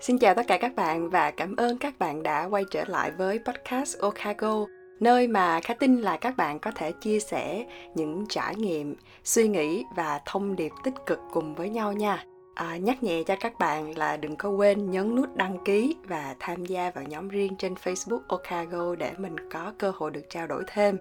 Xin chào tất cả các bạn và cảm ơn các bạn đã quay trở lại với podcast Okago, nơi mà khá tin là các bạn có thể chia sẻ những trải nghiệm, suy nghĩ và thông điệp tích cực cùng với nhau nha. À, nhắc nhẹ cho các bạn là đừng có quên nhấn nút đăng ký và tham gia vào nhóm riêng trên Facebook Okago để mình có cơ hội được trao đổi thêm.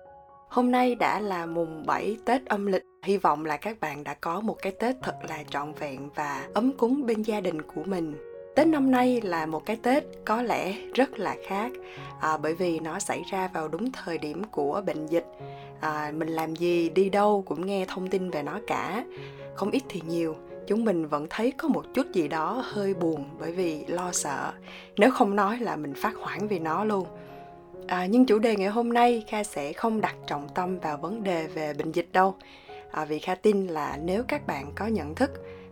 Hôm nay đã là mùng 7 Tết âm lịch. Hy vọng là các bạn đã có một cái Tết thật là trọn vẹn và ấm cúng bên gia đình của mình Tết năm nay là một cái Tết có lẽ rất là khác à, bởi vì nó xảy ra vào đúng thời điểm của bệnh dịch. À, mình làm gì, đi đâu cũng nghe thông tin về nó cả. Không ít thì nhiều, chúng mình vẫn thấy có một chút gì đó hơi buồn bởi vì lo sợ. Nếu không nói là mình phát hoảng vì nó luôn. À, nhưng chủ đề ngày hôm nay Kha sẽ không đặt trọng tâm vào vấn đề về bệnh dịch đâu. À, vì Kha tin là nếu các bạn có nhận thức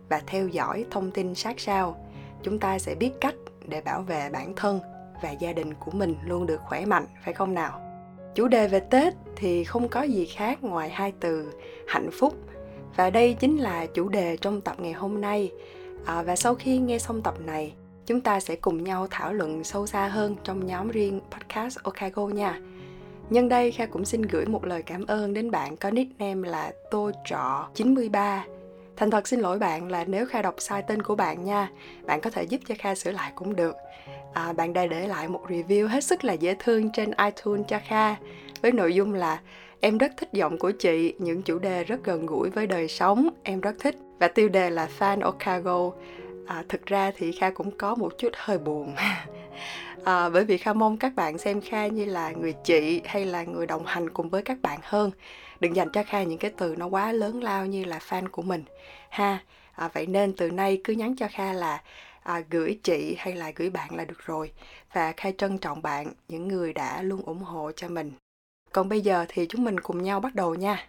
và theo dõi thông tin sát sao chúng ta sẽ biết cách để bảo vệ bản thân và gia đình của mình luôn được khỏe mạnh phải không nào? Chủ đề về tết thì không có gì khác ngoài hai từ hạnh phúc. Và đây chính là chủ đề trong tập ngày hôm nay. À, và sau khi nghe xong tập này chúng ta sẽ cùng nhau thảo luận sâu xa hơn trong nhóm riêng podcast Okago nha. Nhân đây Kha cũng xin gửi một lời cảm ơn đến bạn có nickname là Tô Trọ 93 Thành thật xin lỗi bạn là nếu Kha đọc sai tên của bạn nha Bạn có thể giúp cho Kha sửa lại cũng được. À, Bạn đã để lại một review hết sức là dễ thương trên iTunes cho Kha Với nội dung là Em rất thích giọng của chị, những chủ đề rất gần gũi với đời sống, em rất thích. Và tiêu đề là Fan Okago à, Thực ra thì Kha cũng có một chút hơi buồn. À, Bởi vì Kha mong các bạn xem Kha như là người chị hay là người đồng hành cùng với các bạn hơn. Đừng dành cho kha những cái từ nó quá lớn lao như là fan của mình. Ha à, vậy nên từ nay cứ nhắn cho kha là à, gửi chị hay là gửi bạn là được rồi. Và kha trân trọng bạn những người đã luôn ủng hộ cho mình. Còn bây giờ thì chúng mình cùng nhau bắt đầu nha.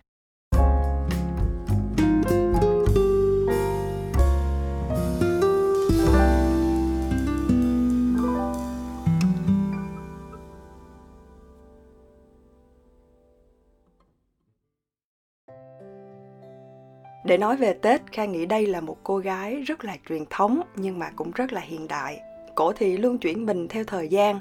Để nói về Tết, Kha nghĩ đây là một cô gái rất là truyền thống nhưng mà cũng rất là hiện đại. Cổ thì luôn chuyển mình theo thời gian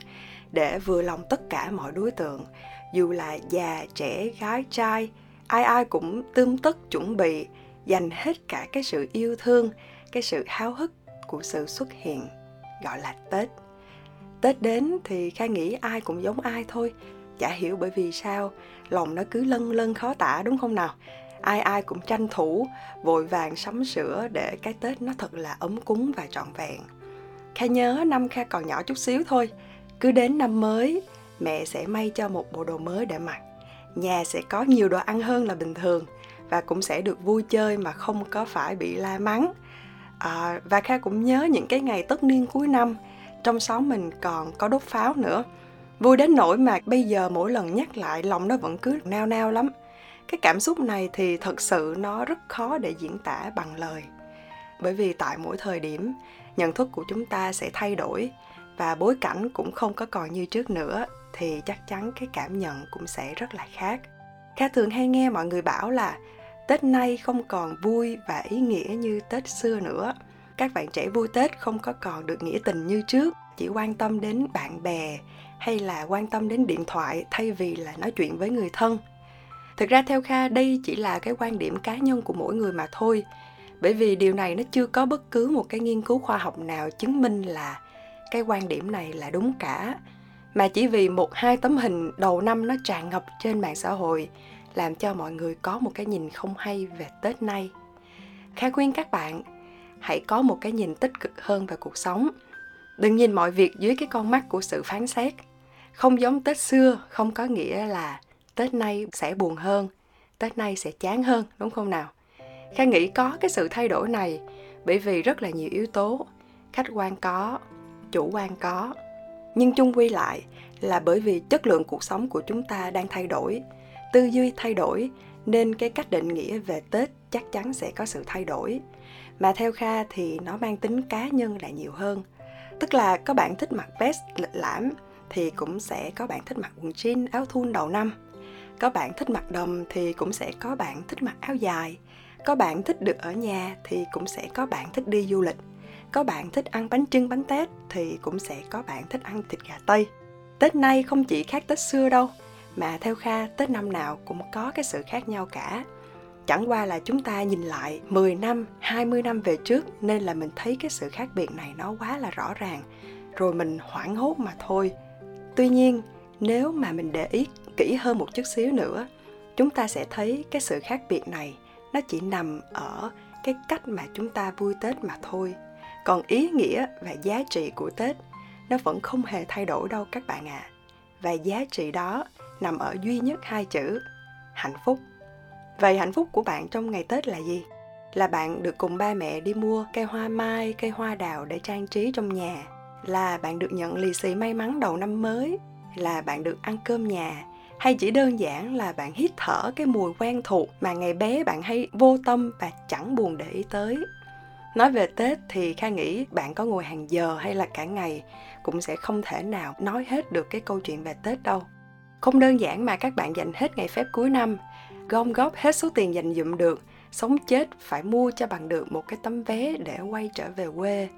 để vừa lòng tất cả mọi đối tượng, dù là già, trẻ, gái, trai, ai ai cũng tươm tất chuẩn bị dành hết cả cái sự yêu thương, cái sự háo hức của sự xuất hiện gọi là Tết. Tết đến thì Kha nghĩ ai cũng giống ai thôi, chả hiểu bởi vì sao lòng nó cứ lân lân khó tả đúng không nào ai ai cũng tranh thủ vội vàng sắm sửa để cái tết nó thật là ấm cúng và trọn vẹn. Kha nhớ năm kha còn nhỏ chút xíu thôi cứ đến năm mới mẹ sẽ may cho một bộ đồ mới để mặc. Nhà sẽ có nhiều đồ ăn hơn là bình thường và cũng sẽ được vui chơi mà không có phải bị la mắng. À, và kha cũng nhớ những cái ngày tất niên cuối năm trong xóm mình còn có đốt pháo nữa. Vui đến nỗi mà bây giờ mỗi lần nhắc lại lòng nó vẫn cứ nao nao lắm cái cảm xúc này thì thật sự nó rất khó để diễn tả bằng lời. Bởi vì tại mỗi thời điểm, nhận thức của chúng ta sẽ thay đổi và bối cảnh cũng không có còn như trước nữa, thì chắc chắn cái cảm nhận cũng sẽ rất là khác. Kha thường hay nghe mọi người bảo là tết nay không còn vui và ý nghĩa như tết xưa nữa. Các bạn trẻ vui tết không có còn được nghĩa tình như trước, chỉ quan tâm đến bạn bè hay là quan tâm đến điện thoại thay vì là nói chuyện với người thân thực ra theo kha, đây chỉ là cái quan điểm cá nhân của mỗi người mà thôi. Bởi vì điều này nó chưa có bất cứ một cái nghiên cứu khoa học nào chứng minh là cái quan điểm này là đúng cả. Mà chỉ vì một, hai tấm hình đầu năm nó tràn ngập trên mạng xã hội, làm cho mọi người có một cái nhìn không hay về tết nay. Kha khuyên các bạn, hãy có một cái nhìn tích cực hơn về cuộc sống. Đừng nhìn mọi việc dưới cái con mắt của sự phán xét. Không giống tết xưa, không có nghĩa là tết nay sẽ buồn hơn, tết nay sẽ chán hơn, đúng không nào? Kha nghĩ có cái sự thay đổi này bởi vì rất là nhiều yếu tố, khách quan có, chủ quan có. Nhưng chung quy lại là bởi vì chất lượng cuộc sống của chúng ta đang thay đổi, tư duy thay đổi, nên cái cách định nghĩa về tết chắc chắn sẽ có sự thay đổi. Mà theo kha thì nó mang tính cá nhân là nhiều hơn. Tức là có bạn thích mặc vest lịch lãm thì cũng sẽ có bạn thích mặc quần jean, áo thun đầu năm có bạn thích mặc đầm thì cũng sẽ có bạn thích mặc áo dài có bạn thích được ở nhà thì cũng sẽ có bạn thích đi du lịch có bạn thích ăn bánh trưng bánh tét thì cũng sẽ có bạn thích ăn thịt gà tây tết nay không chỉ khác tết xưa đâu mà theo kha tết năm nào cũng có cái sự khác nhau cả chẳng qua là chúng ta nhìn lại 10 năm, 20 năm về trước nên là mình thấy cái sự khác biệt này nó quá là rõ ràng. Rồi mình hoảng hốt mà thôi. Tuy nhiên, nếu mà mình để ý kỹ hơn một chút xíu nữa, chúng ta sẽ thấy cái sự khác biệt này nó chỉ nằm ở cái cách mà chúng ta vui Tết mà thôi. Còn ý nghĩa và giá trị của Tết nó vẫn không hề thay đổi đâu các bạn ạ. À. Và giá trị đó nằm ở duy nhất hai chữ hạnh phúc Vậy hạnh phúc của bạn trong ngày Tết là gì? Là bạn được cùng ba mẹ đi mua cây hoa mai, cây hoa đào để trang trí trong nhà. Là bạn được nhận lì xì may mắn đầu năm mới. Là bạn được ăn cơm nhà. Hay chỉ đơn giản là bạn hít thở cái mùi quen thuộc mà ngày bé bạn hay vô tâm và chẳng buồn để ý tới. Nói về Tết thì Kha nghĩ bạn có ngồi hàng giờ hay là cả ngày cũng sẽ không thể nào nói hết được cái câu chuyện về Tết đâu. Không đơn giản mà các bạn dành hết ngày phép cuối năm, gom góp hết số tiền dành dụm được, sống chết phải mua cho bằng được một cái tấm vé để quay trở về quê,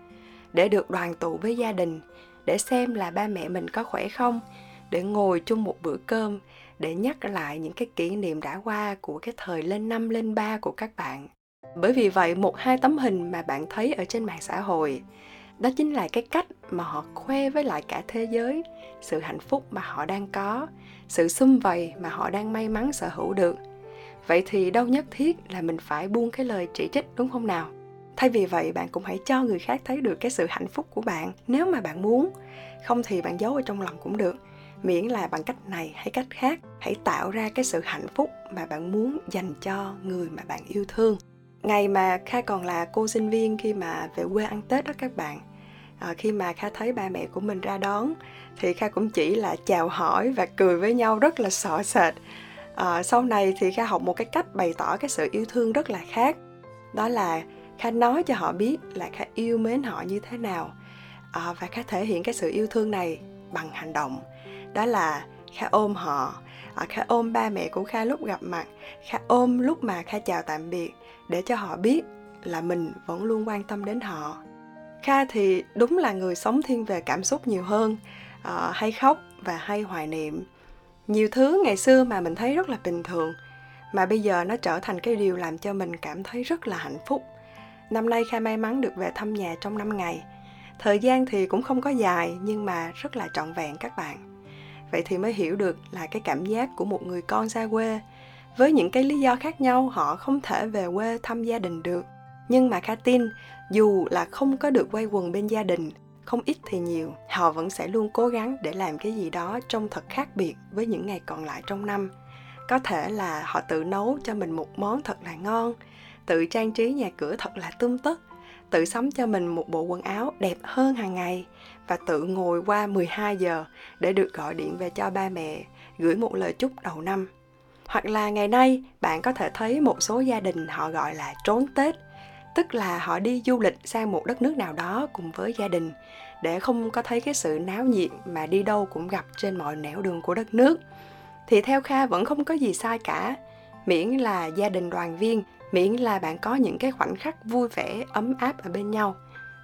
để được đoàn tụ với gia đình, để xem là ba mẹ mình có khỏe không để ngồi chung một bữa cơm, để nhắc lại những cái kỷ niệm đã qua của cái thời lên năm, lên ba của các bạn. Bởi vì vậy, một hai tấm hình mà bạn thấy ở trên mạng xã hội, đó chính là cái cách mà họ khoe với lại cả thế giới, sự hạnh phúc mà họ đang có, sự xung vầy mà họ đang may mắn sở hữu được. Vậy thì đâu nhất thiết là mình phải buông cái lời chỉ trích, đúng không nào? Thay vì vậy, bạn cũng hãy cho người khác thấy được cái sự hạnh phúc của bạn, nếu mà bạn muốn. Không thì bạn giấu ở trong lòng cũng được miễn là bằng cách này hay cách khác hãy tạo ra cái sự hạnh phúc mà bạn muốn dành cho người mà bạn yêu thương. Ngày mà kha còn là cô sinh viên khi mà về quê ăn tết đó các bạn à, khi mà kha thấy ba mẹ của mình ra đón thì kha cũng chỉ là chào hỏi và cười với nhau rất là sợ sệt. À, sau này thì kha học một cái cách bày tỏ cái sự yêu thương rất là khác. Đó là kha nói cho họ biết là kha yêu mến họ như thế nào à, và kha thể hiện cái sự yêu thương này bằng hành động đó là kha ôm họ. À, kha ôm ba mẹ của kha lúc gặp mặt kha ôm lúc mà kha chào tạm biệt để cho họ biết là mình vẫn luôn quan tâm đến họ. Kha thì đúng là người sống thiên về cảm xúc nhiều hơn à, hay khóc và hay hoài niệm. Nhiều thứ ngày xưa mà mình thấy rất là bình thường mà bây giờ nó trở thành cái điều làm cho mình cảm thấy rất là hạnh phúc. Năm nay kha may mắn được về thăm nhà trong 5 ngày. Thời gian thì cũng không có dài nhưng mà rất là trọn vẹn các bạn vậy thì mới hiểu được là cái cảm giác của một người con xa quê. Với những cái lý do khác nhau, họ không thể về quê thăm gia đình được. Nhưng mà kha tin, dù là không có được quay quần bên gia đình, không ít thì nhiều, họ vẫn sẽ luôn cố gắng để làm cái gì đó trông thật khác biệt với những ngày còn lại trong năm. Có thể là họ tự nấu cho mình một món thật là ngon, tự trang trí nhà cửa thật là tươm tất tự sắm cho mình một bộ quần áo đẹp hơn hàng ngày và tự ngồi qua 12 giờ để được gọi điện về cho ba mẹ, gửi một lời chúc đầu năm. Hoặc là ngày nay, bạn có thể thấy một số gia đình họ gọi là trốn Tết, tức là họ đi du lịch sang một đất nước nào đó cùng với gia đình để không có thấy cái sự náo nhiệt mà đi đâu cũng gặp trên mọi nẻo đường của đất nước thì theo kha vẫn không có gì sai cả, miễn là gia đình đoàn viên miễn là bạn có những cái khoảnh khắc vui vẻ ấm áp ở bên nhau.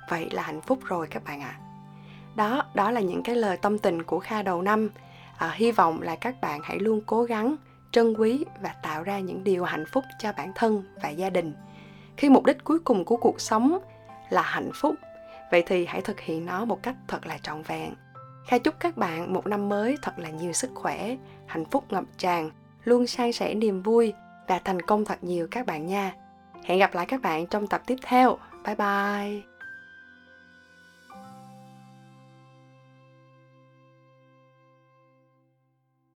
Vậy là hạnh phúc rồi các bạn ạ. À. đó đó là những cái lời tâm tình của kha đầu năm. À, hy vọng là các bạn hãy luôn cố gắng trân quý và tạo ra những điều hạnh phúc cho bản thân và gia đình. Khi mục đích cuối cùng của cuộc sống là hạnh phúc vậy thì hãy thực hiện nó một cách thật là trọn vẹn. Kha chúc các bạn một năm mới thật là nhiều sức khỏe hạnh phúc ngập tràn luôn san sẻ niềm vui và thành công thật nhiều các bạn nha. Hẹn gặp lại các bạn trong tập tiếp theo. Bye bye.